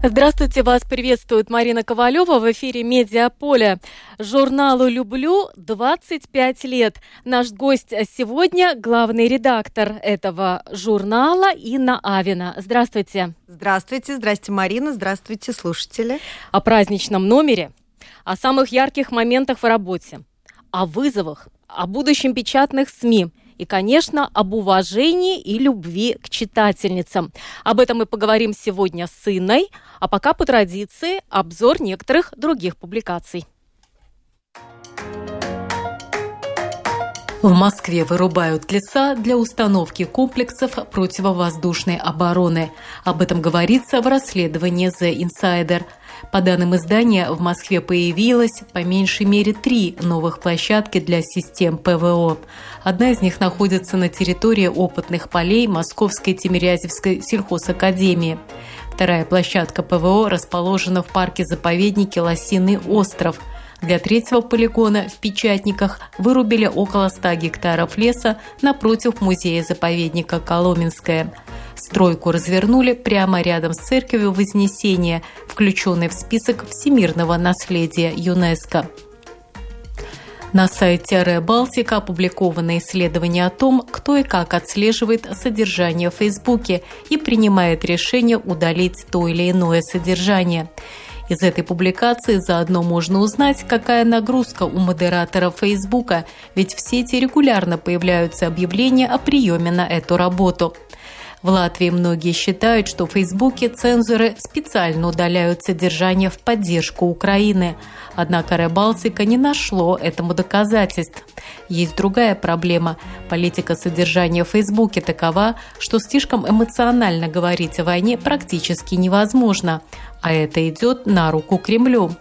Здравствуйте, вас приветствует Марина Ковалева в эфире Медиаполя. Журналу «Люблю» 25 лет. Наш гость сегодня – главный редактор этого журнала Инна Авина. Здравствуйте. Здравствуйте, здравствуйте, Марина, здравствуйте, слушатели. О праздничном номере, о самых ярких моментах в работе, о вызовах, о будущем печатных СМИ – и, конечно, об уважении и любви к читательницам. Об этом мы поговорим сегодня с сыной, а пока по традиции обзор некоторых других публикаций. В Москве вырубают леса для установки комплексов противовоздушной обороны. Об этом говорится в расследовании The Insider – по данным издания, в Москве появилось по меньшей мере три новых площадки для систем ПВО. Одна из них находится на территории опытных полей Московской Тимирязевской сельхозакадемии. Вторая площадка ПВО расположена в парке-заповеднике Лосиный остров. Для третьего полигона в Печатниках вырубили около 100 гектаров леса напротив музея-заповедника Коломенское – Стройку развернули прямо рядом с церковью Вознесения, включенной в список всемирного наследия ЮНЕСКо. На сайте РЭ опубликовано исследование о том, кто и как отслеживает содержание в Фейсбуке и принимает решение удалить то или иное содержание. Из этой публикации заодно можно узнать, какая нагрузка у модератора Фейсбука, ведь в сети регулярно появляются объявления о приеме на эту работу – в Латвии многие считают, что в Фейсбуке цензоры специально удаляют содержание в поддержку Украины. Однако Рыбалтика не нашло этому доказательств. Есть другая проблема. Политика содержания в Фейсбуке такова, что слишком эмоционально говорить о войне практически невозможно. А это идет на руку Кремлю.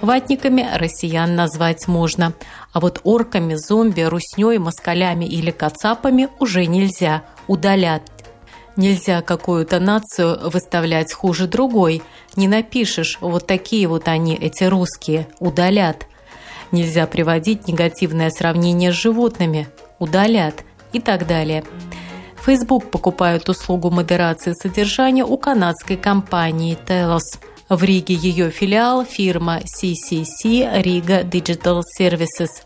Ватниками россиян назвать можно. А вот орками, зомби, русней, москалями или кацапами уже нельзя. Удалят. Нельзя какую-то нацию выставлять хуже другой. Не напишешь, вот такие вот они, эти русские, удалят. Нельзя приводить негативное сравнение с животными, удалят и так далее. Facebook покупает услугу модерации содержания у канадской компании Telos. В Риге ее филиал – фирма CCC Riga Digital Services.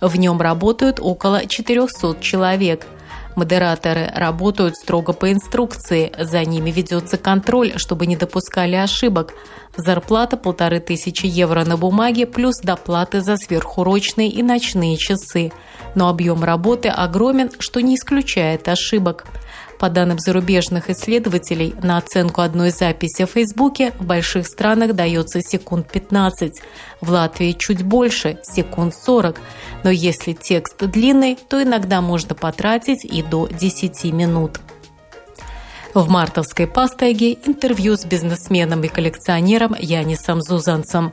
В нем работают около 400 человек – Модераторы работают строго по инструкции, за ними ведется контроль, чтобы не допускали ошибок. Зарплата полторы тысячи евро на бумаге плюс доплаты за сверхурочные и ночные часы. Но объем работы огромен, что не исключает ошибок. По данным зарубежных исследователей, на оценку одной записи в Фейсбуке в больших странах дается секунд 15, в Латвии чуть больше, секунд 40. Но если текст длинный, то иногда можно потратить и до 10 минут. В мартовской пастеге интервью с бизнесменом и коллекционером Янисом Зузанцем.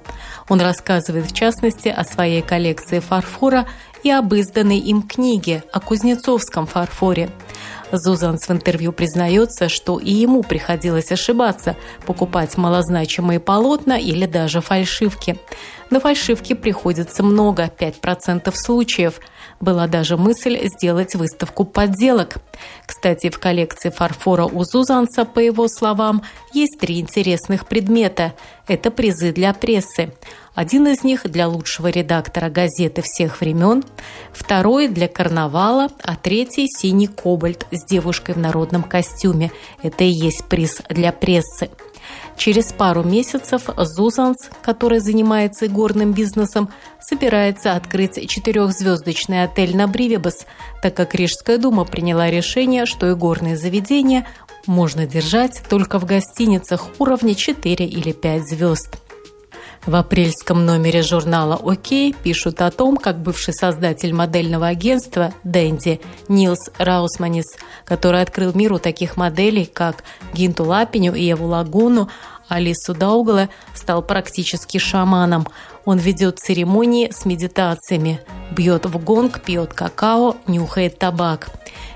Он рассказывает в частности о своей коллекции фарфора и об изданной им книге о кузнецовском фарфоре. Зузанс в интервью признается, что и ему приходилось ошибаться, покупать малозначимые полотна или даже фальшивки. На фальшивки приходится много, 5% случаев. Была даже мысль сделать выставку подделок. Кстати, в коллекции фарфора у Зузанса, по его словам, есть три интересных предмета. Это призы для прессы. Один из них для лучшего редактора газеты всех времен, второй для карнавала, а третий – синий кобальт с девушкой в народном костюме. Это и есть приз для прессы. Через пару месяцев Зузанс, который занимается горным бизнесом, собирается открыть четырехзвездочный отель на Бривибас, так как Рижская дума приняла решение, что и горные заведения можно держать только в гостиницах уровня 4 или 5 звезд. В апрельском номере журнала «Окей» пишут о том, как бывший создатель модельного агентства «Дэнди» Нилс Раусманис, который открыл миру таких моделей, как Гинту Лапиню и Еву Лагуну, Алису Даугала, стал практически шаманом. Он ведет церемонии с медитациями, бьет в гонг, пьет какао, нюхает табак.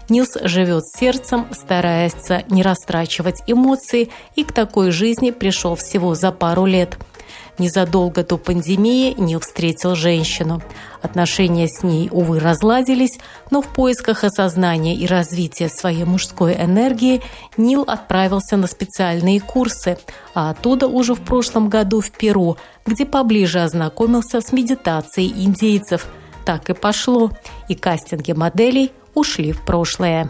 Нилс живет сердцем, старается не растрачивать эмоции и к такой жизни пришел всего за пару лет – Незадолго до пандемии Нил встретил женщину. Отношения с ней, увы, разладились, но в поисках осознания и развития своей мужской энергии Нил отправился на специальные курсы, а оттуда уже в прошлом году в Перу, где поближе ознакомился с медитацией индейцев. Так и пошло, и кастинги моделей ушли в прошлое.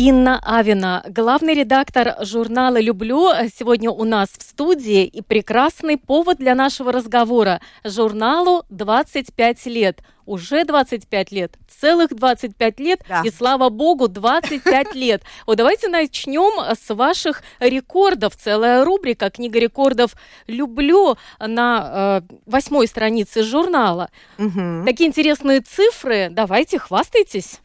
Инна Авина, главный редактор журнала «Люблю», сегодня у нас в студии. И прекрасный повод для нашего разговора. Журналу 25 лет. Уже 25 лет. Целых 25 лет. Да. И слава богу, 25 лет. Вот давайте начнем с ваших рекордов. Целая рубрика «Книга рекордов люблю» на э, восьмой странице журнала. Угу. Такие интересные цифры. Давайте, хвастайтесь.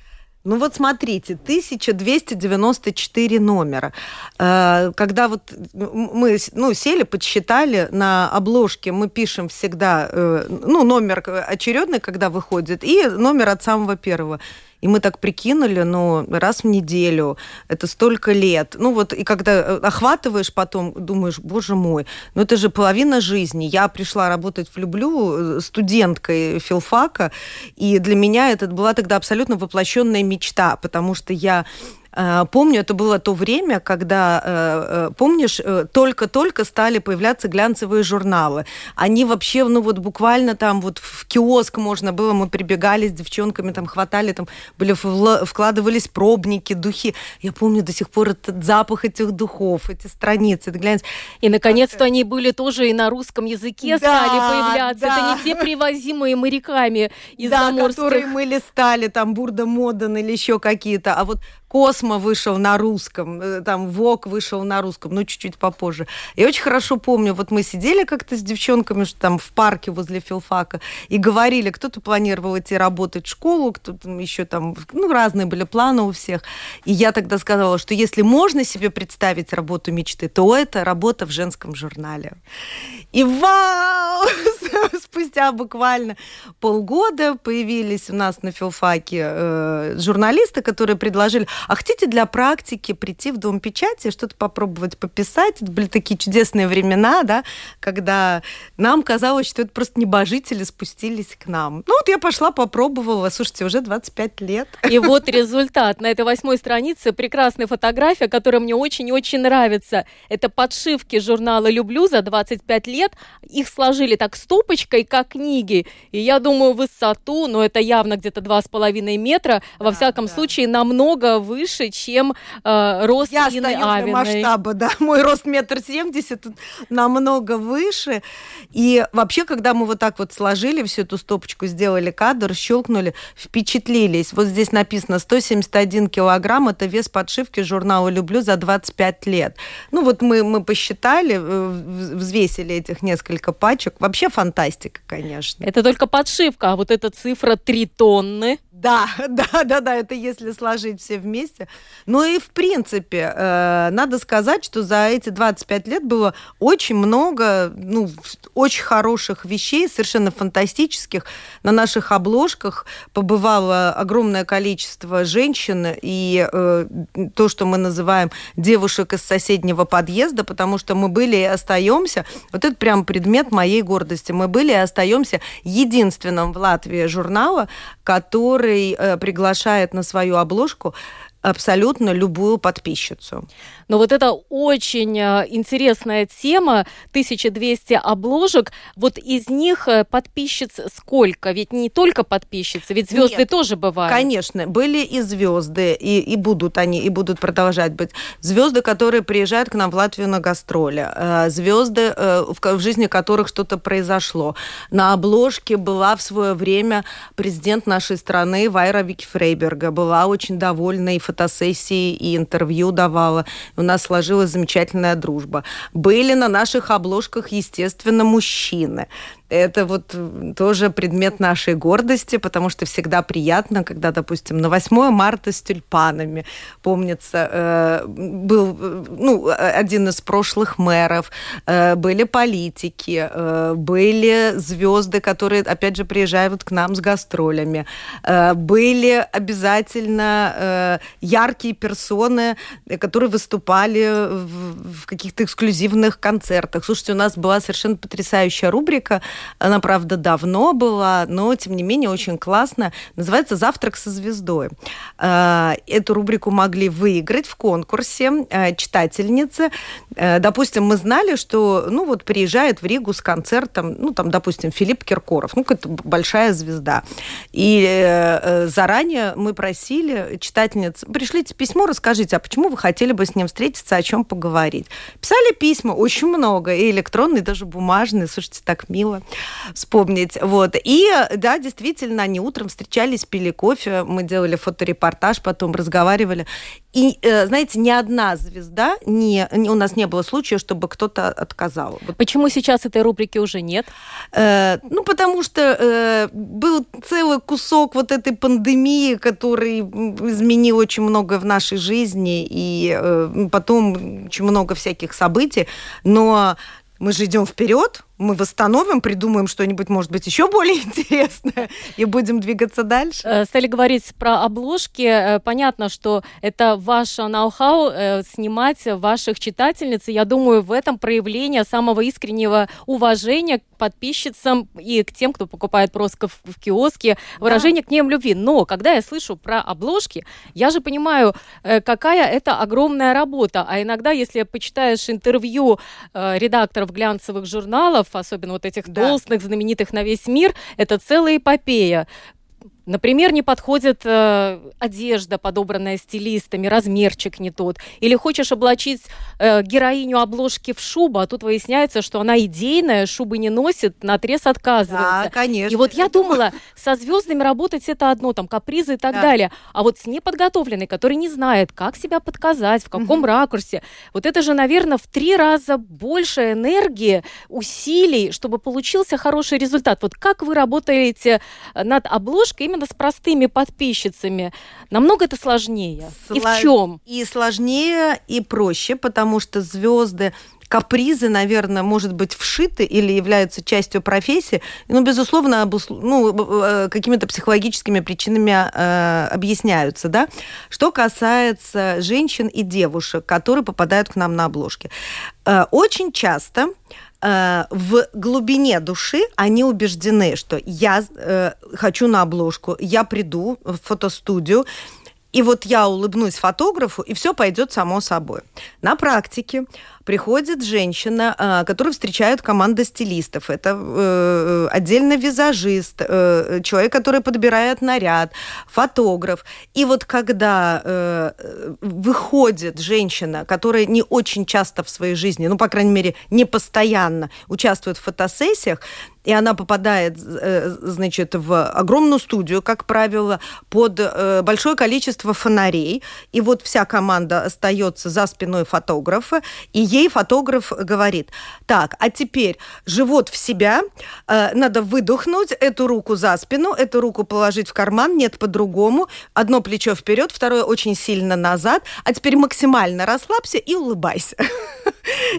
Ну вот смотрите, 1294 номера. Э, когда вот мы ну, сели, подсчитали, на обложке мы пишем всегда э, ну, номер очередный, когда выходит, и номер от самого первого. И мы так прикинули, ну, раз в неделю, это столько лет. Ну вот, и когда э, охватываешь потом, думаешь, боже мой, ну это же половина жизни. Я пришла работать в Люблю э, студенткой филфака, и для меня это была тогда абсолютно воплощенная мечта, потому что я помню, это было то время, когда, э, э, помнишь, только-только стали появляться глянцевые журналы. Они вообще, ну вот буквально там вот в киоск можно было, мы прибегали с девчонками, там хватали, там были, вкладывались пробники, духи. Я помню до сих пор этот запах этих духов, эти страницы, это глянец. И, наконец-то, они были тоже и на русском языке да, стали появляться. Да. Это не те привозимые моряками из да, заморских... которые мы листали, там Бурда Модан или еще какие-то, а вот Космо вышел на русском, э, там Вок вышел на русском, но чуть-чуть попозже. Я очень хорошо помню, вот мы сидели как-то с девчонками, что там в парке возле филфака, и говорили, кто-то планировал идти работать в школу, кто-то еще там, ну, разные были планы у всех. И я тогда сказала, что если можно себе представить работу мечты, то это работа в женском журнале. И вау! Спустя буквально полгода появились у нас на филфаке э, журналисты, которые предложили, а хотите для практики прийти в Дом печати, что-то попробовать пописать? Это были такие чудесные времена, да, когда нам казалось, что это просто небожители спустились к нам. Ну вот я пошла, попробовала. Слушайте, уже 25 лет. И вот результат. На этой восьмой странице прекрасная фотография, которая мне очень-очень нравится. Это подшивки журнала «Люблю» за 25 лет. Их сложили так стопочкой, как книги. И я думаю, высоту, но это явно где-то 2,5 метра, во всяком да. случае, намного выше, чем э, рост Я Инны Авиной. масштаба, да. Мой рост метр семьдесят намного выше. И вообще, когда мы вот так вот сложили всю эту стопочку, сделали кадр, щелкнули, впечатлились. Вот здесь написано 171 килограмм, это вес подшивки журнала «Люблю» за 25 лет. Ну вот мы, мы посчитали, э, взвесили этих несколько пачек. Вообще фантастика, конечно. Это только подшивка, а вот эта цифра 3 тонны. Да, да, да, да, это если сложить все вместе. Ну и в принципе, э, надо сказать, что за эти 25 лет было очень много, ну, очень хороших вещей, совершенно фантастических. На наших обложках побывало огромное количество женщин и э, то, что мы называем девушек из соседнего подъезда, потому что мы были и остаемся, вот это прям предмет моей гордости, мы были и остаемся единственным в Латвии журнала, который который э, приглашает на свою обложку абсолютно любую подписчицу. Но вот это очень э, интересная тема, 1200 обложек. Вот из них э, подписчиц сколько? Ведь не только подписчицы, ведь звезды Нет, тоже бывают. Конечно, были и звезды, и, и будут они, и будут продолжать быть. Звезды, которые приезжают к нам в Латвию на гастроли, э, звезды, в, жизни которых что-то произошло. На обложке была в свое время президент нашей страны Вайра Вики Фрейберга, была очень довольна и фотосессии и интервью давала. У нас сложилась замечательная дружба. Были на наших обложках, естественно, мужчины. Это вот тоже предмет нашей гордости, потому что всегда приятно, когда, допустим, на 8 марта с тюльпанами, помнится, э, был ну, один из прошлых мэров, э, были политики, э, были звезды, которые, опять же, приезжают к нам с гастролями, были обязательно яркие персоны, которые выступали в каких-то эксклюзивных концертах. Слушайте, у нас была совершенно потрясающая рубрика, она, правда, давно была, но, тем не менее, очень классно. Называется «Завтрак со звездой». Э, эту рубрику могли выиграть в конкурсе э, читательницы. Э, допустим, мы знали, что, ну, вот приезжает в Ригу с концертом, ну, там, допустим, Филипп Киркоров, ну, какая-то большая звезда. И заранее мы просили читательниц, пришлите письмо, расскажите, а почему вы хотели бы с ним встретиться, о чем поговорить. Писали письма очень много, и электронные, даже бумажные. Слушайте, так мило вспомнить. Вот. И да, действительно, они утром встречались, пили кофе, мы делали фоторепортаж, потом разговаривали. И, э, знаете, ни одна звезда, не, не, у нас не было случая, чтобы кто-то отказал. Почему сейчас этой рубрики уже нет? Э, ну, потому что э, был целый кусок вот этой пандемии, который изменил очень многое в нашей жизни, и э, потом очень много всяких событий. Но мы же идем вперед, мы восстановим, придумаем что-нибудь, может быть, еще более интересное, и будем двигаться дальше. Э, стали говорить про обложки. Э, понятно, что это ваше ноу-хау э, снимать ваших читательниц. И я думаю, в этом проявление самого искреннего уважения к подписчицам и к тем, кто покупает просто в киоске, выражение да. к ним любви. Но когда я слышу про обложки, я же понимаю, какая это огромная работа. А иногда, если почитаешь интервью редакторов глянцевых журналов, особенно вот этих да. толстых, знаменитых на весь мир, это целая эпопея. Например, не подходит э, одежда, подобранная стилистами, размерчик не тот. Или хочешь облачить э, героиню обложки в шубу, а тут выясняется, что она идейная, шубы не носит, на отрез отказывается. Да, конечно. И вот я думала, со звездами работать это одно, там, капризы и так да. далее. А вот с неподготовленной, который не знает, как себя подказать, в каком угу. ракурсе, вот это же, наверное, в три раза больше энергии, усилий, чтобы получился хороший результат. Вот как вы работаете над обложкой именно с простыми подписчицами, намного это сложнее. Сло... И в чем? И сложнее, и проще, потому что звезды капризы, наверное, может быть, вшиты или являются частью профессии, но, безусловно, обуслов... ну, э, какими-то психологическими причинами э, объясняются. Да? Что касается женщин и девушек, которые попадают к нам на обложки. Э, очень часто Э, в глубине души они убеждены, что я э, хочу на обложку, я приду в фотостудию, и вот я улыбнусь фотографу, и все пойдет само собой. На практике приходит женщина, а, которую встречают команда стилистов. Это э, отдельно визажист, э, человек, который подбирает наряд, фотограф. И вот когда э, выходит женщина, которая не очень часто в своей жизни, ну, по крайней мере, не постоянно участвует в фотосессиях, и она попадает, значит, в огромную студию, как правило, под большое количество фонарей, и вот вся команда остается за спиной фотографа, и ей фотограф говорит, так, а теперь живот в себя, э, надо выдохнуть, эту руку за спину, эту руку положить в карман, нет по-другому, одно плечо вперед, второе очень сильно назад, а теперь максимально расслабься и улыбайся.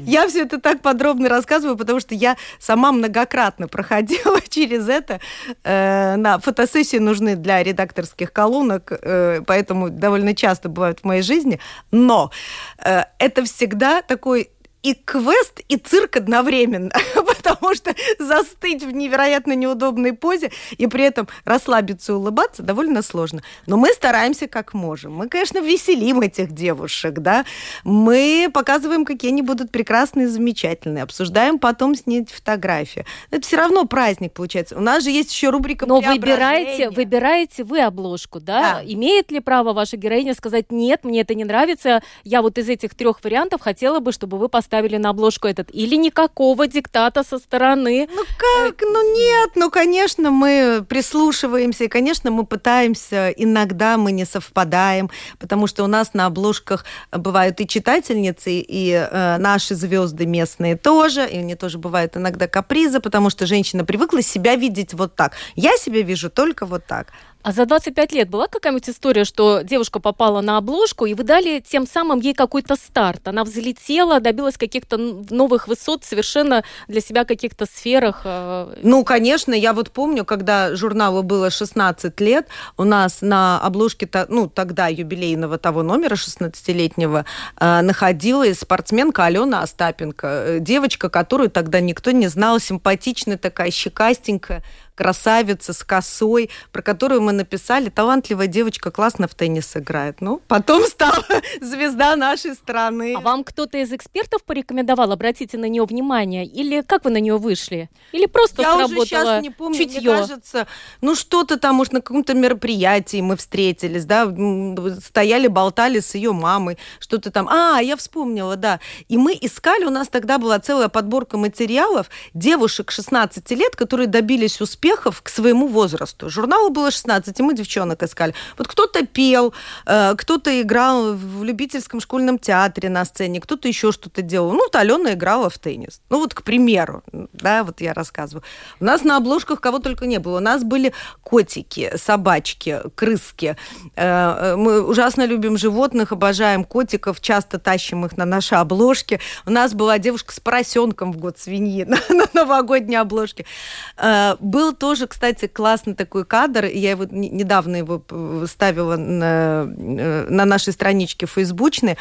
Я все это так подробно рассказываю, потому что я сама многократно проходила через это. Э, на фотосессии нужны для редакторских колонок, э, поэтому довольно часто бывают в моей жизни. Но э, это всегда такой и квест, и цирк одновременно, потому что застыть в невероятно неудобной позе и при этом расслабиться и улыбаться довольно сложно. Но мы стараемся как можем. Мы, конечно, веселим этих девушек, да. Мы показываем, какие они будут прекрасные, замечательные, обсуждаем потом снять фотографии. Это все равно праздник получается. У нас же есть еще рубрика Но выбираете, выбираете вы обложку, да? да? Имеет ли право ваша героиня сказать, нет, мне это не нравится, я вот из этих трех вариантов хотела бы, чтобы вы поставили поставили на обложку этот, или никакого диктата со со стороны. Ну как? Ну нет, ну конечно мы прислушиваемся, и конечно мы пытаемся, иногда мы не совпадаем, потому что у нас на обложках бывают и читательницы, и э, наши звезды местные тоже, и мне тоже бывают иногда капризы, потому что женщина привыкла себя видеть вот так. Я себя вижу только вот так. А за 25 лет была какая-нибудь история, что девушка попала на обложку, и вы дали тем самым ей какой-то старт? Она взлетела, добилась каких-то новых высот совершенно для себя каких-то сферах? Э, ну, конечно, я вот помню, когда журналу было 16 лет, у нас на обложке, ну, тогда юбилейного того номера 16-летнего э, находилась спортсменка Алена Остапенко, э, девочка, которую тогда никто не знал, симпатичная такая, щекастенькая, красавица с косой, про которую мы написали, талантливая девочка, классно в теннис играет. Ну, потом стала звезда нашей страны. А вам кто-то из экспертов порекомендовал, обратите на нее внимание, или как вы на нее вышли? Или просто Я сработало уже сейчас не помню, чутье? мне кажется, ну что-то там, может, на каком-то мероприятии мы встретились, да, стояли, болтали с ее мамой, что-то там. А, я вспомнила, да. И мы искали, у нас тогда была целая подборка материалов девушек 16 лет, которые добились успеха успехов к своему возрасту. Журналу было 16, и мы девчонок искали. Вот кто-то пел, э, кто-то играл в любительском школьном театре на сцене, кто-то еще что-то делал. Ну, вот Алена играла в теннис. Ну, вот, к примеру, да, вот я рассказываю. У нас на обложках кого только не было. У нас были котики, собачки, крыски. Э, э, мы ужасно любим животных, обожаем котиков, часто тащим их на наши обложки. У нас была девушка с поросенком в год свиньи на, на новогодней обложке. Был тоже, кстати, классный такой кадр. Я его недавно его ставила на, э, на нашей страничке фейсбучной.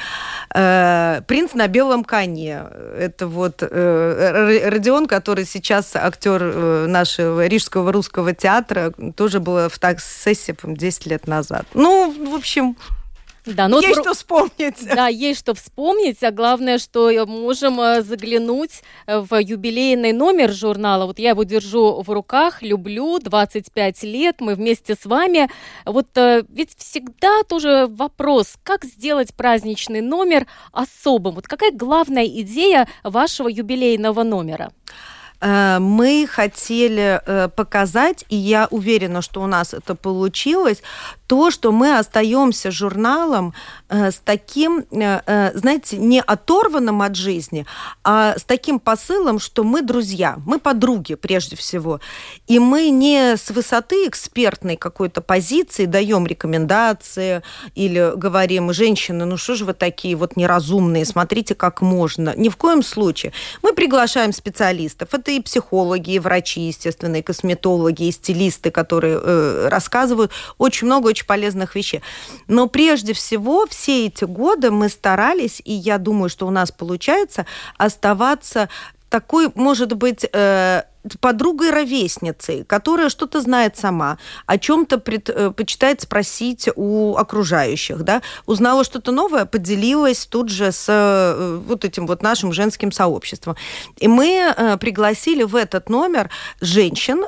Э, «Принц на белом коне». Это вот э, Родион, который сейчас актер нашего Рижского русского театра, тоже была в так сессии, 10 лет назад. Ну, в общем, да, но есть вот, что вспомнить. Да, есть что вспомнить, а главное, что можем э, заглянуть э, в юбилейный номер журнала. Вот я его держу в руках, люблю, 25 лет, мы вместе с вами. Вот э, ведь всегда тоже вопрос, как сделать праздничный номер особым? Вот какая главная идея вашего юбилейного номера? Э, мы хотели э, показать, и я уверена, что у нас это получилось, то, что мы остаемся журналом э, с таким, знаете, не оторванным от жизни, а с таким посылом, что мы друзья, мы подруги прежде всего. И мы не с высоты экспертной какой-то позиции даем рекомендации или говорим, женщины, ну что же вы такие вот неразумные, смотрите, как можно. Ни в коем случае. Мы приглашаем специалистов. Это и психологи, и врачи, естественно, и косметологи, и стилисты, которые э, рассказывают очень много очень полезных вещей. Но прежде всего все эти годы мы старались, и я думаю, что у нас получается, оставаться такой, может быть, э, подругой-ровесницей, которая что-то знает сама, о чем-то предпочитает э, спросить у окружающих, да, узнала что-то новое, поделилась тут же с э, вот этим вот нашим женским сообществом. И мы э, пригласили в этот номер женщин,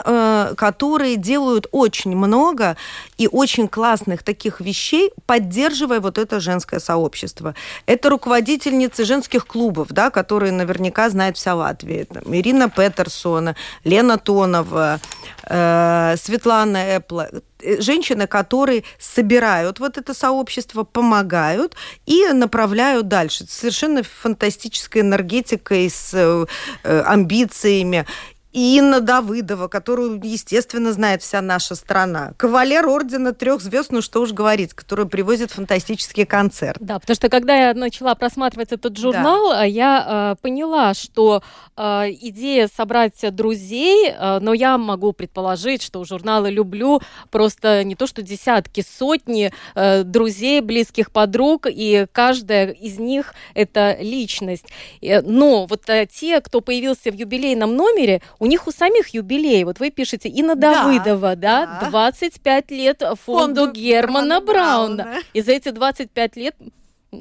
которые делают очень много и очень классных таких вещей, поддерживая вот это женское сообщество. Это руководительницы женских клубов, да, которые наверняка знает вся Латвия. Там, Ирина Петерсона, Лена Тонова, э, Светлана Эпла, э, женщины, которые собирают вот это сообщество, помогают и направляют дальше. Совершенно фантастической энергетикой, с э, амбициями. И Инна Давыдова, которую, естественно, знает вся наша страна. Кавалер ордена трех звезд, ну что уж говорить, который привозит фантастический концерт. Да, потому что когда я начала просматривать этот журнал, да. я э, поняла, что э, идея собрать друзей, э, но я могу предположить, что у журнала «Люблю» просто не то что десятки, сотни э, друзей, близких подруг, и каждая из них – это личность. Но вот э, те, кто появился в юбилейном номере, у них у самих юбилей. Вот вы пишете Инна да, Давыдова, да, да, 25 лет фонду, фонду Германа Брауна. Брауна. И за эти 25 лет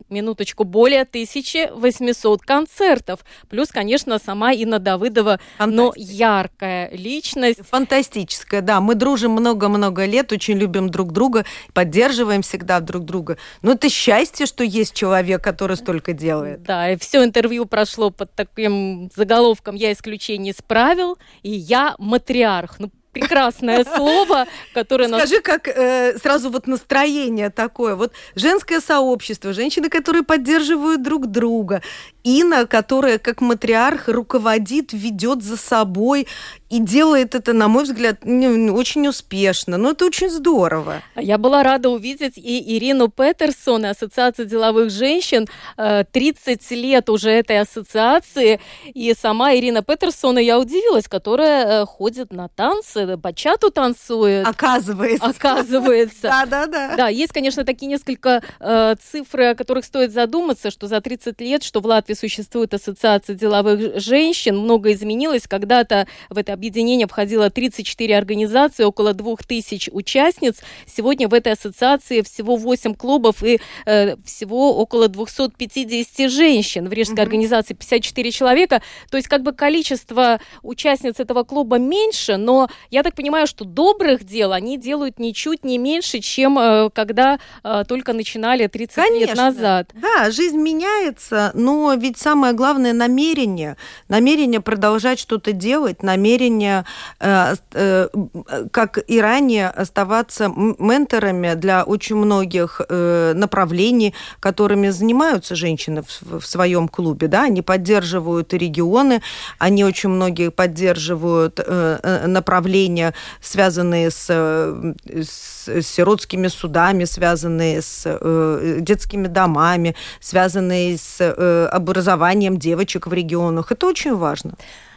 минуточку, более 1800 концертов. Плюс, конечно, сама Инна Давыдова, но яркая личность. Фантастическая, да. Мы дружим много-много лет, очень любим друг друга, поддерживаем всегда друг друга. Но это счастье, что есть человек, который столько делает. Да, и все интервью прошло под таким заголовком «Я исключение исправил», и «Я матриарх». Ну, прекрасное слово, которое... Скажи, как э, сразу вот настроение такое. Вот женское сообщество, женщины, которые поддерживают друг друга. Инна, которая как матриарх руководит, ведет за собой и делает это, на мой взгляд, очень успешно. Но это очень здорово. Я была рада увидеть и Ирину Петерсон, Ассоциация деловых женщин. 30 э, лет уже этой ассоциации. И сама Ирина Петерсон, я удивилась, которая э, ходит на танцы, бачату танцует. Оказывается. Оказывается. Да-да-да. Да, есть, конечно, такие несколько э, цифры, о которых стоит задуматься, что за 30 лет, что в Латвии существует Ассоциация деловых женщин, много изменилось. Когда-то в это объединение входило 34 организации, около 2000 участниц. Сегодня в этой ассоциации всего 8 клубов и э, всего около 250 женщин. В Рижской mm-hmm. организации 54 человека. То есть как бы количество участниц этого клуба меньше, но я так понимаю, что добрых дел они делают ничуть не меньше, чем э, когда э, только начинали 30 Конечно. лет назад. Да, жизнь меняется, но ведь самое главное намерение. Намерение продолжать что-то делать, намерение, э, э, как и ранее, оставаться менторами для очень многих э, направлений, которыми занимаются женщины в, своем клубе. Да? Они поддерживают регионы, они очень многие поддерживают направления, связанные с, с сиротскими судами, связанные с детскими домами, связанные с образованием девочек в регионах. Это очень важно.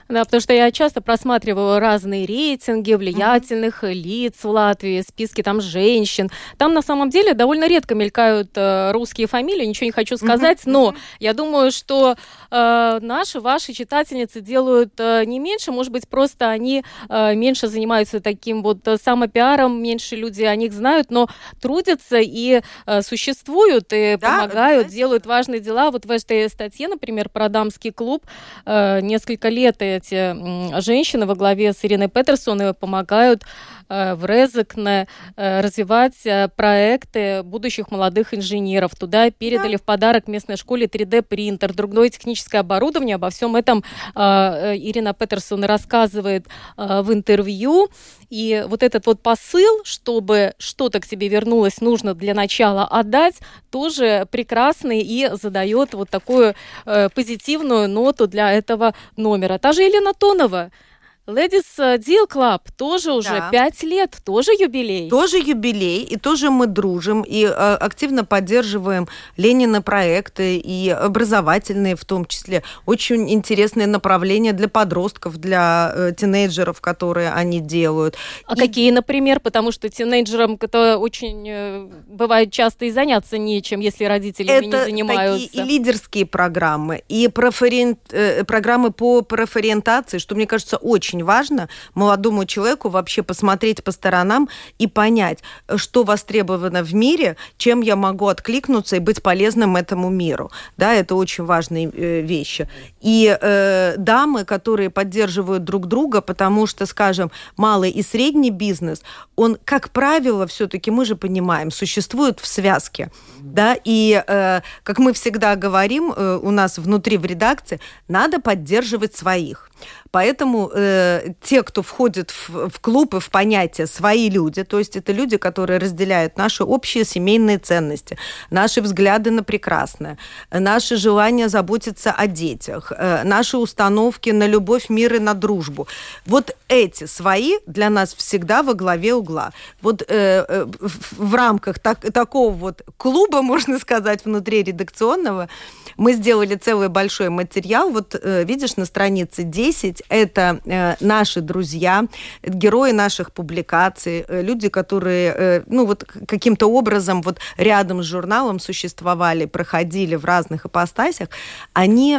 Да, потому что я часто просматриваю разные рейтинги влиятельных mm-hmm. лиц в Латвии, списки там женщин. Там на самом деле довольно редко мелькают э, русские фамилии, ничего не хочу сказать, mm-hmm. но я думаю, что э, наши, ваши читательницы делают э, не меньше, может быть, просто они э, меньше занимаются таким вот э, самопиаром, меньше люди о них знают, но трудятся и э, существуют, и да, помогают, делают важные дела. Вот в этой статье, например, про дамский клуб э, несколько лет и эти женщины во главе с Ириной Петерсон помогают э, в Резекне э, развивать э, проекты будущих молодых инженеров. Туда передали да. в подарок местной школе 3D-принтер, другое техническое оборудование. Обо всем этом Ирина Петерсон рассказывает в интервью. И вот этот вот посыл, чтобы что-то к тебе вернулось, нужно для начала отдать, тоже прекрасный и задает вот такую позитивную ноту для этого номера. Та же Елена Тонова Ladies э, Deal Club тоже уже да. лет, тоже юбилей. Тоже юбилей, и тоже мы дружим, и э, активно поддерживаем Ленина проекты, и образовательные в том числе. Очень интересные направления для подростков, для э, тинейджеров, которые они делают. А и... какие, например? Потому что тинейджерам это очень э, бывает часто и заняться нечем, если родители это не занимаются. Это такие и лидерские программы, и профориент... э, программы по профориентации, что, мне кажется, очень очень важно молодому человеку вообще посмотреть по сторонам и понять, что востребовано в мире, чем я могу откликнуться и быть полезным этому миру. Да, это очень важные э, вещи. И э, дамы, которые поддерживают друг друга, потому что, скажем, малый и средний бизнес, он, как правило, все-таки мы же понимаем, существует в связке, да, и э, как мы всегда говорим э, у нас внутри в редакции, надо поддерживать своих. Поэтому э, те, кто входит в, в клуб и в понятие свои люди, то есть это люди, которые разделяют наши общие семейные ценности, наши взгляды на прекрасное, наши желания заботиться о детях, э, наши установки на любовь, мир и на дружбу. Вот эти свои для нас всегда во главе угла. Вот э, э, в, в рамках так, такого вот клуба, можно сказать, внутри редакционного, мы сделали целый большой материал. Вот э, видишь, на странице 10 это э, наши друзья, герои наших публикаций, э, люди, которые, ну вот каким-то образом вот рядом с журналом существовали, проходили в разных ипостасях, они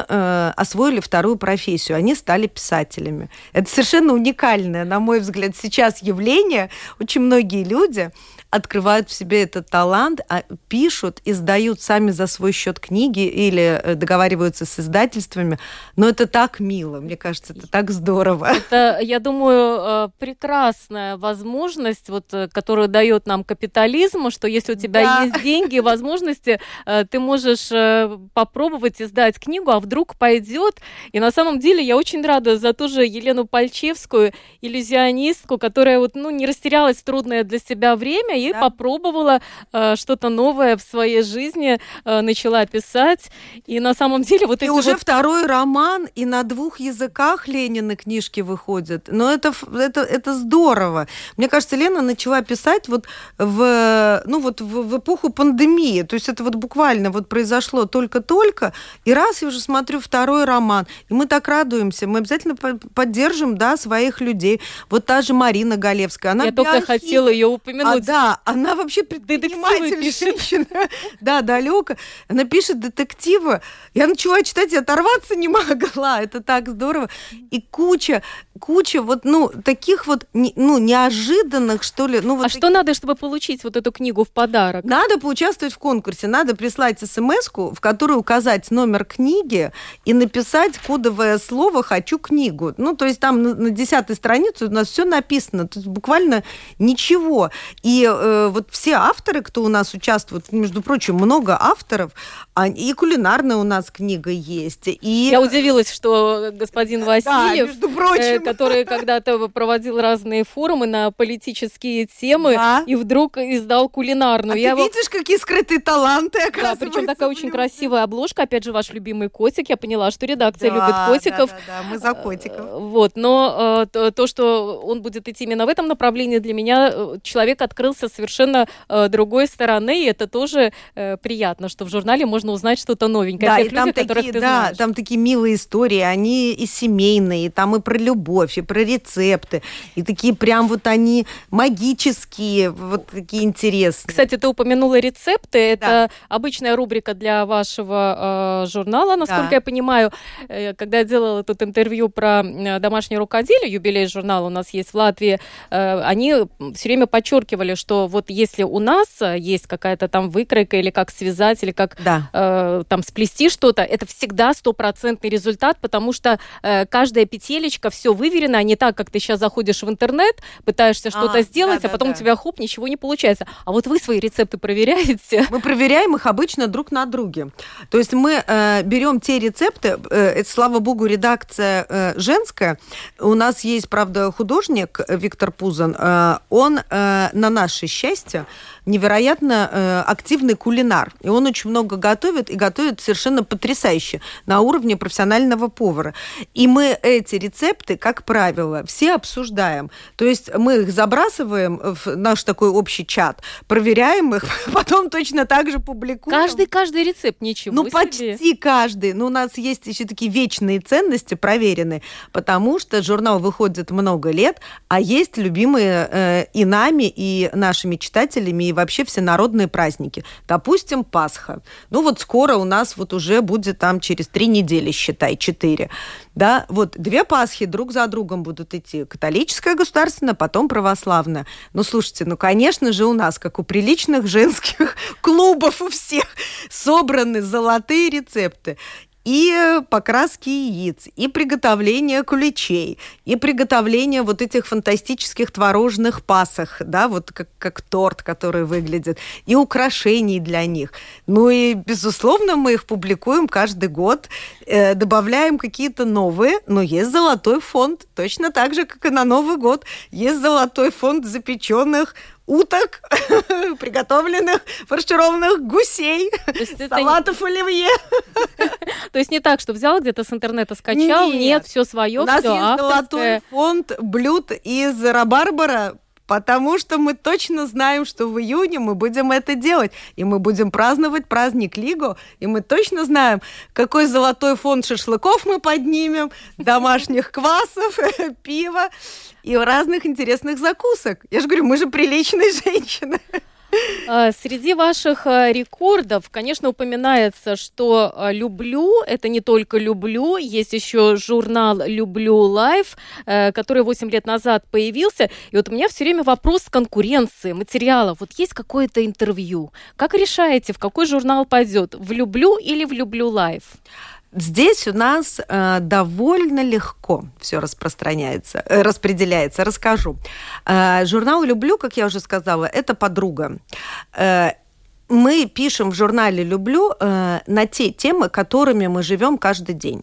освоили вторую профессию, они стали писателями. Это совершенно уникальное, на мой взгляд, сейчас явление. Очень многие люди открывают в себе этот талант, а пишут, издают сами за свой счет книги или э, договариваются с издательствами. Но это так мило, мне кажется, это так здорово. Это, я думаю, э, прекрасная возможность, вот, э, которую дает нам капитализм, что если у тебя да. есть деньги, возможности, ты можешь попробовать издать книгу, а вдруг пойдет. И на самом деле я очень рада за ту же Елену Пальчевскую, иллюзионистку, которая вот, ну, не растерялась в трудное для себя время и да. попробовала э, что-то новое в своей жизни, э, начала писать. И на самом деле вот и эти уже вот... второй роман, и на двух языках Ленины книжки выходят. Но это, это, это здорово. Мне кажется, Лена начала писать вот в, ну, вот в, в эпоху пандемии. То есть это вот буквально вот произошло только-только, и раз я уже смотрю второй роман, и мы так радуемся, мы обязательно поддержим, да, своих людей. Вот та же Марина Галевская, она Я только хотела ее упомянуть. А, да, она вообще предприниматель, женщина, да, далеко. Она пишет детективы. Я начала читать и оторваться не могла. Это так здорово. И куча, куча вот, ну, таких вот, ну, неожиданных, что ли. Ну, вот а так... что надо, чтобы получить вот эту книгу в подарок? Надо поучаствовать в конкурсе. Надо прислать смс в которой указать номер книги и написать кодовое слово «хочу книгу». Ну, то есть там на десятой странице у нас все написано. Есть буквально ничего. И э, вот все авторы, кто у нас участвует, между прочим, много авторов, а, и кулинарная у нас книга есть. И... Я удивилась, что господин Васильев, да, между прочим. Э, который когда-то проводил разные форумы на политические темы, да. и вдруг издал кулинарную. А Я ты видишь, какие скрытые таланты, Да, причем такая очень красивая обложка, опять же, ваш любимый котик. Я поняла, что редакция да, любит котиков. Да, да, да, мы за котиков. Э, вот, но э, то, что он будет идти именно в этом направлении, для меня человек открылся совершенно другой стороны, и это тоже приятно, что в журнале можно узнать что-то новенькое. Да, и там такие, да, знаешь. там такие милые истории, они и семейные, там и про любовь, и про рецепты, и такие прям вот они магические, вот такие интересные. Кстати, ты упомянула рецепты, это да. обычная рубрика для вашего э, журнала, насколько да. я понимаю. Э, когда я делала тут интервью про э, домашнее рукоделие, юбилей журнала у нас есть в Латвии, э, они все время подчеркивали, что вот если у нас есть какая-то там выкройка или как связать, или как да. э, там сплести что-то, это всегда стопроцентный результат, потому что э, каждая петелечка все выверено, а не так, как ты сейчас заходишь в интернет, пытаешься что-то а, сделать, да, а потом да. у тебя хоп, ничего не получается. А вот вы свои рецепты проверяете? Мы проверяем их обычно друг на друге. То есть мы э, берем те рецепты, э, это, слава богу, редакция э, женская. У нас есть, правда, художник Виктор Пузан. Э, он э, на наше счастье невероятно э, активный кулинар. И он очень много готовит, и готовит совершенно потрясающе на уровне профессионального повара. И мы эти рецепты, как правило, все обсуждаем. То есть мы их забрасываем в наш такой общий чат, проверяем их, потом точно так же публикуем. Каждый, каждый рецепт, ничего Ну, себе. почти каждый. Но у нас есть еще такие вечные ценности, проверенные, потому что журнал выходит много лет, а есть любимые э, и нами, и нашими читателями, и вообще все народные праздники. Допустим, Пасха. Ну вот скоро у нас вот уже будет там через три недели, считай, четыре. Да, вот две Пасхи друг за другом будут идти. Католическая государственная, потом православная. Ну, слушайте, ну, конечно же, у нас, как у приличных женских клубов у всех, собраны золотые рецепты и покраски яиц, и приготовление куличей, и приготовление вот этих фантастических творожных пасах, да, вот как, как торт, который выглядит, и украшений для них. Ну и, безусловно, мы их публикуем каждый год, э, добавляем какие-то новые, но есть золотой фонд, точно так же, как и на Новый год. Есть золотой фонд запеченных уток, приготовленных, фаршированных гусей, салатов не... оливье. То есть не так, что взял где-то с интернета скачал, нет, нет все свое, У нас есть золотой фонд блюд из рабарбара, потому что мы точно знаем, что в июне мы будем это делать, и мы будем праздновать праздник Лиго, и мы точно знаем, какой золотой фонд шашлыков мы поднимем, домашних квасов, пива и разных интересных закусок. Я же говорю, мы же приличные женщины. А, среди ваших а, рекордов, конечно, упоминается, что а, «люблю» — это не только «люблю», есть еще журнал «Люблю лайф», э, который 8 лет назад появился. И вот у меня все время вопрос конкуренции, материалов. Вот есть какое-то интервью. Как решаете, в какой журнал пойдет? В «Люблю» или в «Люблю лайф»? Здесь у нас э, довольно легко все распространяется, э, распределяется. Расскажу. Э, журнал «Люблю», как я уже сказала, это подруга. Э, мы пишем в журнале «Люблю» э, на те темы, которыми мы живем каждый день.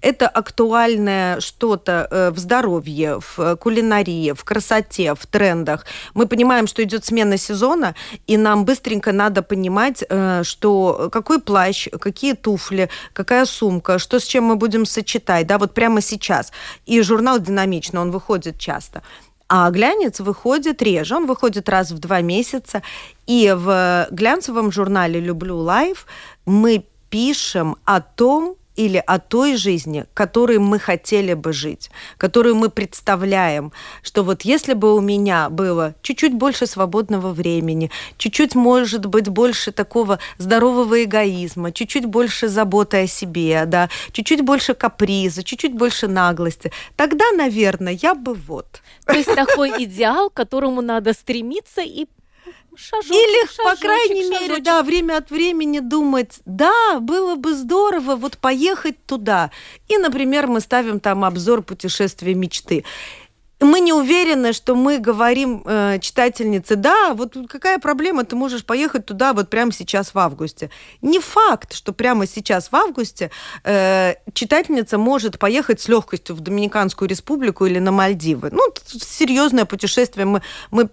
Это актуальное что-то э, в здоровье, в кулинарии, в красоте, в трендах. Мы понимаем, что идет смена сезона, и нам быстренько надо понимать, э, что какой плащ, какие туфли, какая сумка, что с чем мы будем сочетать, да, вот прямо сейчас. И журнал динамично, он выходит часто. А глянец выходит реже, он выходит раз в два месяца. И в глянцевом журнале «Люблю лайф» мы пишем о том, или о той жизни, которой мы хотели бы жить, которую мы представляем, что вот если бы у меня было чуть-чуть больше свободного времени, чуть-чуть, может быть, больше такого здорового эгоизма, чуть-чуть больше заботы о себе, да, чуть-чуть больше каприза, чуть-чуть больше наглости, тогда, наверное, я бы вот. То есть такой идеал, к которому надо стремиться и шажочек, Или, шажочек, по крайней шажочек. мере, да, время от времени думать, да, было бы здорово вот поехать туда. И, например, мы ставим там обзор путешествия мечты мы не уверены, что мы говорим э, читательнице, да, вот какая проблема, ты можешь поехать туда вот прямо сейчас в августе. Не факт, что прямо сейчас в августе э, читательница может поехать с легкостью в Доминиканскую республику или на Мальдивы. Ну, серьезное путешествие мы, мы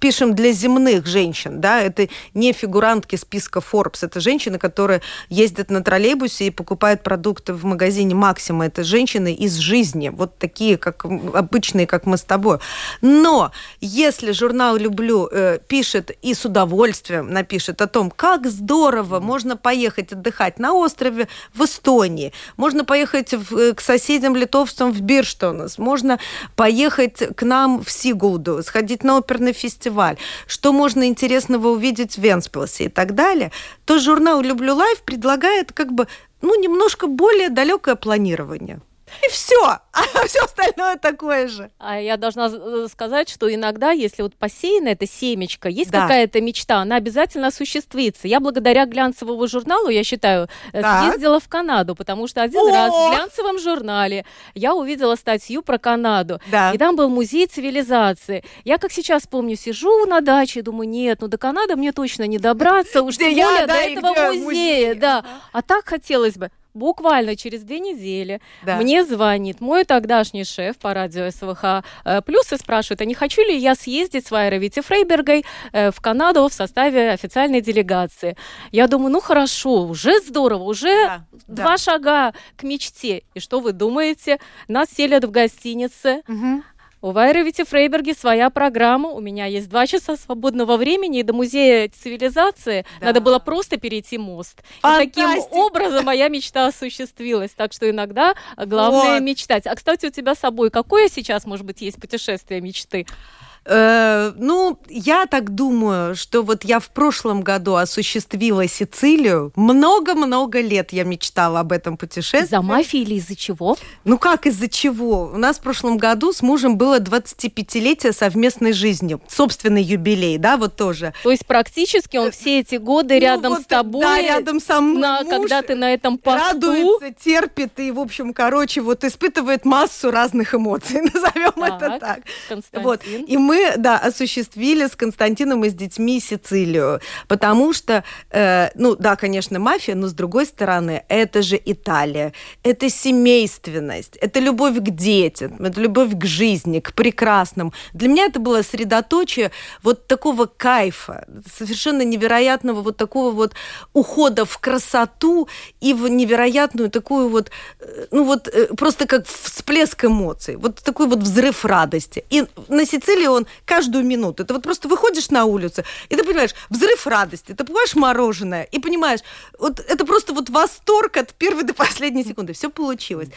пишем для земных женщин, да, это не фигурантки списка Forbes, это женщины, которые ездят на троллейбусе и покупают продукты в магазине Максима, это женщины из жизни, вот такие, как обычные, как как мы с тобой. Но если журнал «Люблю» э, пишет и с удовольствием напишет о том, как здорово можно поехать отдыхать на острове в Эстонии, можно поехать в, э, к соседям литовцам в Бирштонес, можно поехать к нам в Сигулду, сходить на оперный фестиваль, что можно интересного увидеть в Венспилсе и так далее, то журнал «Люблю лайф» предлагает как бы ну, немножко более далекое планирование. И все. А все остальное такое же. А я должна э, сказать, что иногда, если вот посеяна эта семечко, есть да. какая-то мечта, она обязательно осуществится. Я благодаря глянцевому журналу, я считаю, э, так. съездила в Канаду, потому что один О! раз в глянцевом журнале я увидела статью про Канаду. Да. И там был музей цивилизации. Я, как сейчас помню, сижу на даче и думаю, нет, ну до Канады мне точно не добраться, уж тем более до этого музея. Да. А так хотелось бы буквально через две недели да. мне звонит мой тогдашний шеф по радио СВХ э, Плюс и спрашивает, а не хочу ли я съездить с Вайрой Вити Фрейбергой э, в Канаду в составе официальной делегации. Я думаю, ну хорошо, уже здорово, уже да, два да. шага к мечте. И что вы думаете? Нас селят в гостинице. Угу. У Вайры Вити Фрейберги своя программа. У меня есть два часа свободного времени, и до музея цивилизации да. надо было просто перейти мост. Фантастика. И таким образом моя мечта осуществилась. Так что иногда главное вот. мечтать. А, кстати, у тебя с собой какое сейчас, может быть, есть путешествие мечты? Э, ну, я так думаю, что вот я в прошлом году осуществила Сицилию. Много-много лет я мечтала об этом путешествии. За мафией или из-за чего? Ну как из-за чего? У нас в прошлом году с мужем было 25-летие совместной жизни. Собственный юбилей, да, вот тоже. То есть практически он все эти годы ну, рядом вот, с тобой. Да, рядом со мной. На, когда ты на этом посту. Радуется, терпит и, в общем, короче, вот испытывает массу разных эмоций, назовем так, это так. Константин. Вот. И мы мы, да, осуществили с Константином и с детьми Сицилию, потому что, э, ну, да, конечно, мафия, но с другой стороны, это же Италия, это семейственность, это любовь к детям, это любовь к жизни, к прекрасному. Для меня это было средоточие вот такого кайфа, совершенно невероятного вот такого вот ухода в красоту и в невероятную такую вот, э, ну вот э, просто как всплеск эмоций, вот такой вот взрыв радости. И на Сицилии он он каждую минуту. Ты вот просто выходишь на улицу, и ты понимаешь, взрыв радости, ты покупаешь мороженое, и понимаешь, вот это просто вот восторг от первой до последней секунды. Все получилось.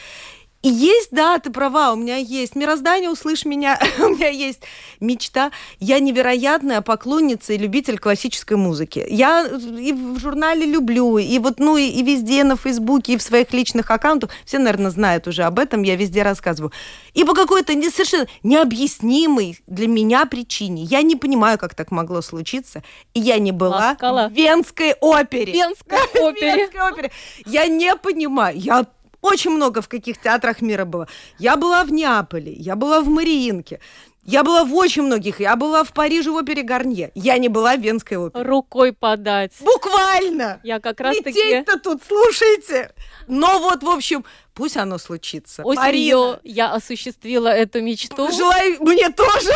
Есть, да, ты права, у меня есть мироздание, услышь меня, у меня есть мечта. Я невероятная поклонница и любитель классической музыки. Я и в журнале люблю, и вот, ну, и, и везде на Фейсбуке, и в своих личных аккаунтах. Все, наверное, знают уже об этом, я везде рассказываю. И по какой-то не, совершенно необъяснимой для меня причине. Я не понимаю, как так могло случиться. И я не была Ласкала. в Венской опере. Венской опере. Венской опере. Я не понимаю. Я очень много в каких театрах мира было. Я была в Неаполе, я была в Мариинке. Я была в очень многих. Я была в Париже в опере Гарнье. Я не была в Венской опере. Рукой подать. Буквально. Я как раз таки... Лететь-то тут, слушайте. Но вот, в общем, пусть оно случится. Осенью я осуществила эту мечту. Желаю мне тоже.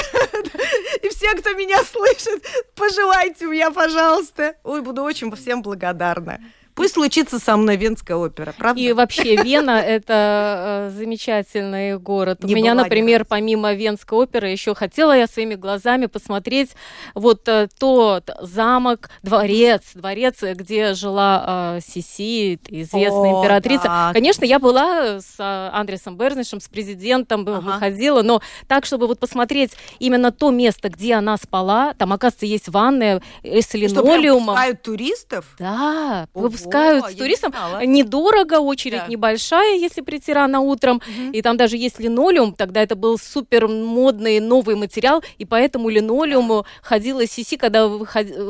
И все, кто меня слышит, пожелайте мне, пожалуйста. Ой, буду очень всем благодарна. Пусть случится со мной Венская опера, правда? И вообще Вена – это э, замечательный город. Не У меня, например, помимо Венской оперы, еще хотела я своими глазами посмотреть вот э, тот замок, дворец, дворец, где жила э, Сиси, известная О, императрица. Так. Конечно, я была с Андресом Берзнишем, с президентом, ага. выходила, но так, чтобы вот посмотреть именно то место, где она спала, там, оказывается, есть ванная с линолеумом. Что, туристов? Да, пускают О, с туристом. Недорого, очередь да. небольшая, если прийти рано утром. Угу. И там даже есть линолеум. Тогда это был супер модный новый материал. И поэтому линолеуму ходила Сиси, когда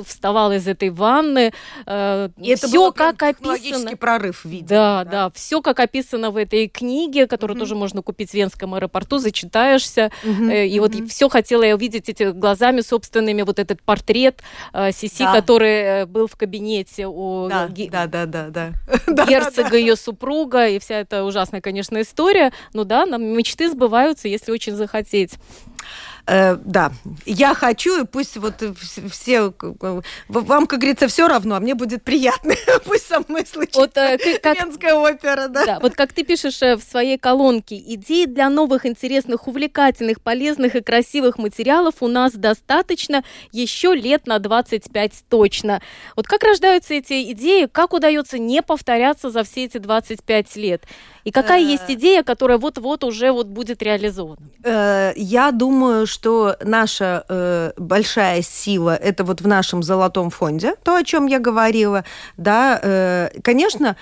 вставала из этой ванны. Э, и это все как описано. прорыв, видимо. Да, да, да. Все как описано в этой книге, которую угу. тоже можно купить в Венском аэропорту. Зачитаешься. Угу. Э, и угу. вот все хотела я увидеть эти глазами собственными, вот этот портрет э, Сиси, да. который э, был в кабинете у да, да, да, да, да. Герцога, ее супруга, и вся эта ужасная, конечно, история. Ну да, нам мечты сбываются, если очень захотеть. Э, да, я хочу, и пусть вот все, вам, как говорится, все равно, а мне будет приятно, пусть со мной случится вот, э, как, Венская опера, да. да. Вот как ты пишешь э, в своей колонке, идей для новых, интересных, увлекательных, полезных и красивых материалов у нас достаточно еще лет на 25 точно. Вот как рождаются эти идеи, как удается не повторяться за все эти 25 лет? И какая есть э. идея, которая вот-вот уже вот будет реализована? Э, я думаю, что наша э, большая сила это вот в нашем золотом фонде, то, о чем я говорила, да, конечно,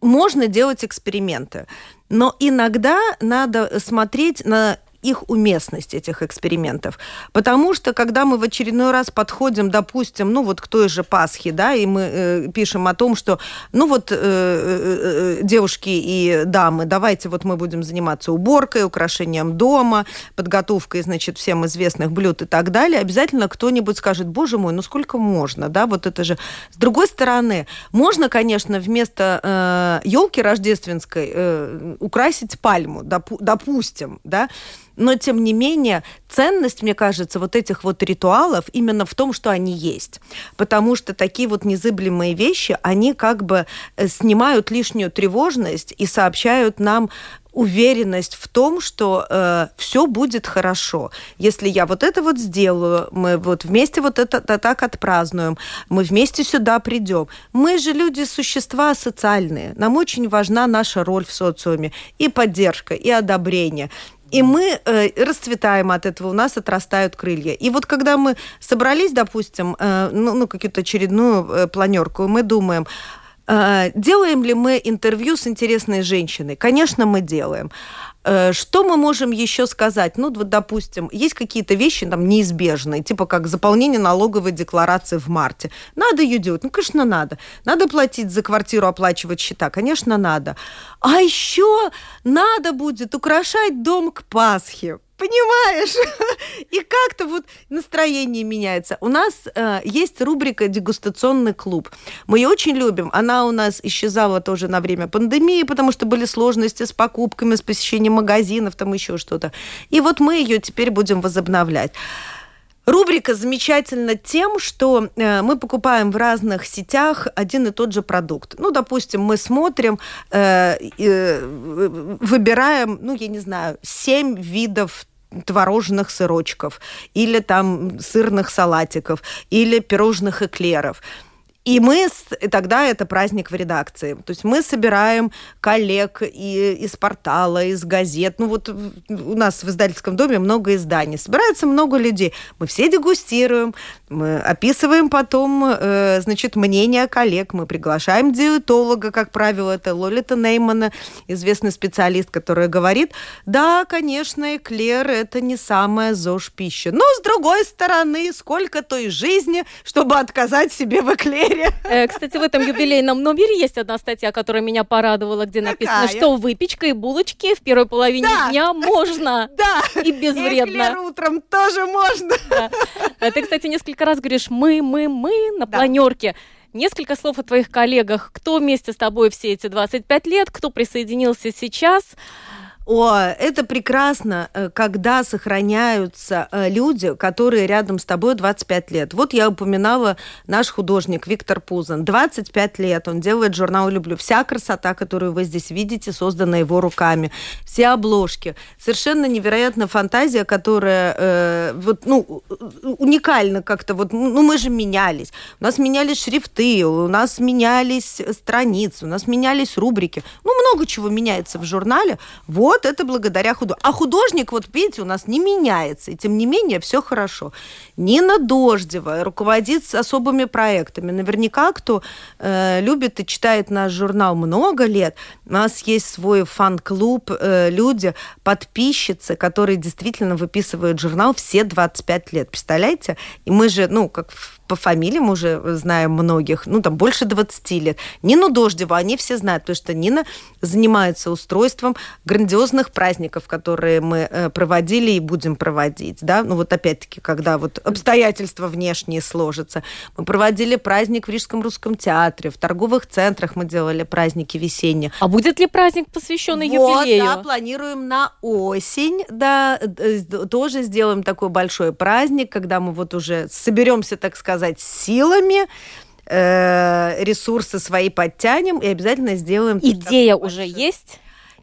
можно делать эксперименты, но иногда надо смотреть на их уместность, этих экспериментов. Потому что, когда мы в очередной раз подходим, допустим, ну вот к той же Пасхе, да, и мы э, пишем о том, что, ну вот, э, э, э, девушки и дамы, давайте вот мы будем заниматься уборкой, украшением дома, подготовкой, значит, всем известных блюд и так далее, обязательно кто-нибудь скажет, боже мой, ну сколько можно, да, вот это же. С другой стороны, можно, конечно, вместо э, елки рождественской э, украсить пальму, допу- допустим, да, но, тем не менее, ценность, мне кажется, вот этих вот ритуалов именно в том, что они есть. Потому что такие вот незыблемые вещи, они как бы э, снимают лишнюю тревожность и сообщают нам уверенность в том, что э, все будет хорошо. Если я вот это вот сделаю, мы вот вместе вот это, это так отпразднуем, мы вместе сюда придем. Мы же люди, существа социальные. Нам очень важна наша роль в социуме. И поддержка, и одобрение. И мы э, расцветаем от этого, у нас отрастают крылья. И вот когда мы собрались, допустим, э, ну, ну какую-то очередную э, планерку, мы думаем, э, делаем ли мы интервью с интересной женщиной? Конечно, мы делаем. Э, что мы можем еще сказать? Ну, вот, допустим, есть какие-то вещи там неизбежные, типа как заполнение налоговой декларации в марте. Надо ее делать? Ну, конечно, надо. Надо платить за квартиру, оплачивать счета? Конечно, надо. А еще надо будет украшать дом к Пасхе. Понимаешь? И как-то вот настроение меняется. У нас э, есть рубрика «Дегустационный клуб». Мы ее очень любим. Она у нас исчезала тоже на время пандемии, потому что были сложности с покупками, с посещением магазинов, там еще что-то. И вот мы ее теперь будем возобновлять. Рубрика замечательна тем, что э, мы покупаем в разных сетях один и тот же продукт. Ну, допустим, мы смотрим, э, э, выбираем, ну, я не знаю, семь видов творожных сырочков, или там сырных салатиков, или пирожных эклеров. И мы и тогда это праздник в редакции. То есть мы собираем коллег и, из портала, из газет. Ну вот у нас в издательском доме много изданий. Собирается много людей. Мы все дегустируем, мы описываем потом, э, значит, мнение коллег. Мы приглашаем диетолога, как правило, это Лолита Неймана, известный специалист, который говорит, да, конечно, эклер – это не самая ЗОЖ пища. Но, с другой стороны, сколько той жизни, чтобы отказать себе в эклере. Э, кстати, в этом юбилейном номере есть одна статья, которая меня порадовала, где написано, Какая? что выпечка и булочки в первой половине да. дня можно. Да. И безвредно. И утром тоже можно. Да. Э, ты, кстати, несколько раз говоришь «мы, мы, мы» на да. планерке. Несколько слов о твоих коллегах. Кто вместе с тобой все эти 25 лет, кто присоединился сейчас? О, это прекрасно, э, когда сохраняются э, люди, которые рядом с тобой 25 лет. Вот я упоминала наш художник Виктор Пузан. 25 лет он делает журнал «Люблю». Вся красота, которую вы здесь видите, создана его руками. Все обложки. Совершенно невероятная фантазия, которая э, вот, ну, уникальна как-то. Вот, ну, мы же менялись. У нас менялись шрифты, у нас менялись страницы, у нас менялись рубрики. Ну, много чего меняется в журнале. Вот вот это благодаря художнику. А художник, вот видите, у нас не меняется, и тем не менее все хорошо. Нина Дождева руководит с особыми проектами. Наверняка, кто э, любит и читает наш журнал много лет, у нас есть свой фан-клуб, э, люди, подписчицы, которые действительно выписывают журнал все 25 лет. Представляете? И мы же, ну, как по фамилиям уже знаем многих, ну, там, больше 20 лет. Нину Дождеву они все знают, потому что Нина занимается устройством грандиозных праздников, которые мы э, проводили и будем проводить, да, ну, вот опять-таки, когда вот обстоятельства внешние сложатся. Мы проводили праздник в Рижском русском театре, в торговых центрах мы делали праздники весенние. А будет ли праздник, посвященный вот, юбилею? да, планируем на осень, да, э, тоже сделаем такой большой праздник, когда мы вот уже соберемся, так сказать, сказать, силами, э, ресурсы свои подтянем и обязательно сделаем. Идея уже есть?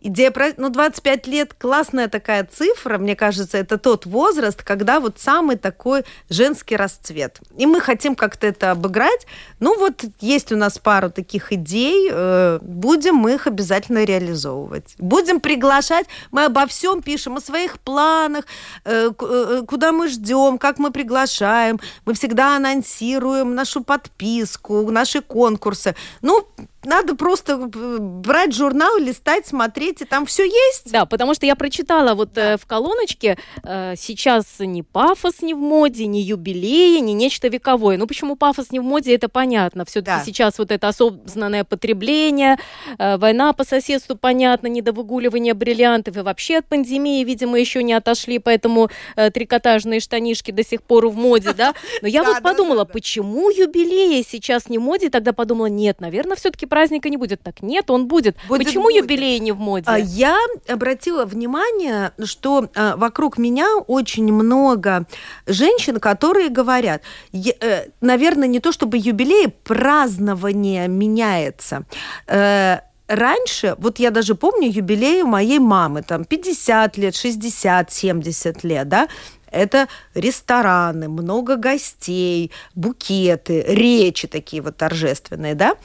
Идея про... Ну, 25 лет классная такая цифра, мне кажется, это тот возраст, когда вот самый такой женский расцвет. И мы хотим как-то это обыграть. Ну, вот есть у нас пару таких идей, э, будем мы их обязательно реализовывать. Будем приглашать, мы обо всем пишем, о своих планах, э, э, куда мы ждем, как мы приглашаем. Мы всегда анонсируем нашу подписку, наши конкурсы. Ну, надо просто э, брать журнал, листать, смотреть, и там все есть. Да, потому что я прочитала вот да. э, в колоночке э, сейчас ни пафос не в моде, ни юбилеи, ни нечто вековое. Ну почему пафос не в моде, это понятно. Все-таки да. сейчас вот это осознанное потребление, э, война по соседству, понятно, недовыгуливание бриллиантов и вообще от пандемии, видимо, еще не отошли, поэтому э, трикотажные штанишки до сих пор в моде, да. Но я вот подумала, почему юбилеи сейчас не в моде? Тогда подумала, нет, наверное, все-таки праздника не будет. Так нет, он будет. будет Почему будет. юбилей не в моде? А, я обратила внимание, что а, вокруг меня очень много женщин, которые говорят, э, наверное, не то чтобы юбилей, празднование меняется э, раньше, вот я даже помню юбилей моей мамы, там 50 лет, 60, 70 лет, да, это рестораны, много гостей, букеты, речи такие вот торжественные, да.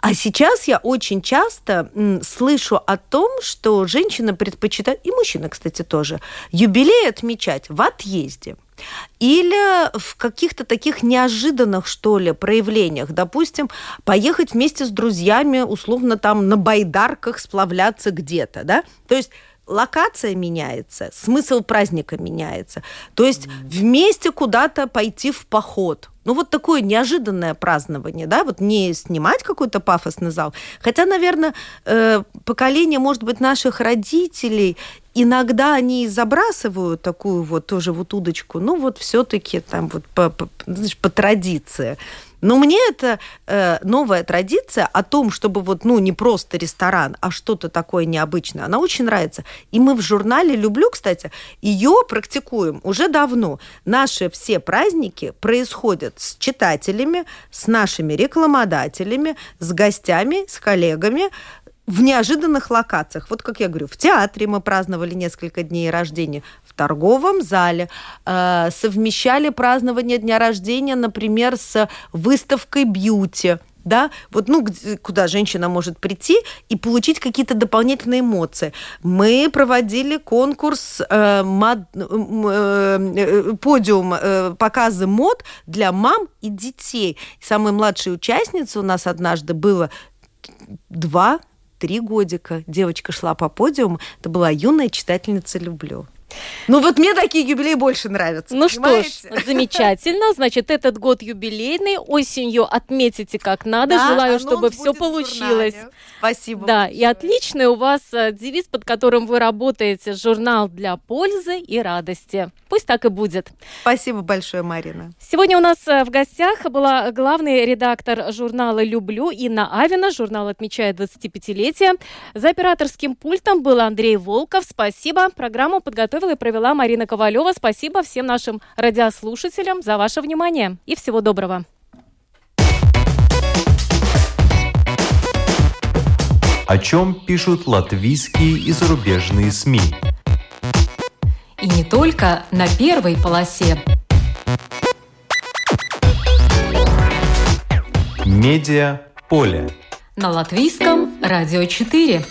А сейчас я очень часто слышу о том, что женщина предпочитает, и мужчина, кстати, тоже, юбилей отмечать в отъезде. Или в каких-то таких неожиданных, что ли, проявлениях. Допустим, поехать вместе с друзьями, условно, там на байдарках сплавляться где-то, да? То есть локация меняется, смысл праздника меняется. То есть вместе куда-то пойти в поход. Ну, вот такое неожиданное празднование, да, вот не снимать какой-то пафосный зал. Хотя, наверное, э, поколение, может быть, наших родителей, иногда они забрасывают такую вот тоже вот удочку, ну, вот все-таки там вот по, по, знаешь, по традиции. Но мне это э, новая традиция о том, чтобы вот, ну, не просто ресторан, а что-то такое необычное, она очень нравится. И мы в журнале «Люблю», кстати, ее практикуем уже давно. Наши все праздники происходят с читателями, с нашими рекламодателями, с гостями, с коллегами, в неожиданных локациях. Вот как я говорю, в театре мы праздновали несколько дней рождения, в торговом зале э, совмещали празднование дня рождения, например, с выставкой бьюти да, вот, ну, куда женщина может прийти и получить какие-то дополнительные эмоции. Мы проводили конкурс, э, мод, э, э, подиум э, показы мод для мам и детей. Самой младшей участницы у нас однажды было два три годика. Девочка шла по подиуму. Это была юная читательница «Люблю». Ну вот мне такие юбилеи больше нравятся. Ну понимаете? что ж, замечательно. Значит, этот год юбилейный. Осенью отметите как надо. Да, Желаю, чтобы все получилось. Спасибо. Да, большое. и отличный у вас э, девиз, под которым вы работаете. Журнал для пользы и радости. Пусть так и будет. Спасибо большое, Марина. Сегодня у нас э, в гостях была главный редактор журнала «Люблю» Инна Авина. Журнал отмечает 25-летие. За операторским пультом был Андрей Волков. Спасибо. Программу подготовил подготовила и провела Марина Ковалева. Спасибо всем нашим радиослушателям за ваше внимание и всего доброго. О чем пишут латвийские и зарубежные СМИ? И не только на первой полосе. Медиа поле. На латвийском радио 4.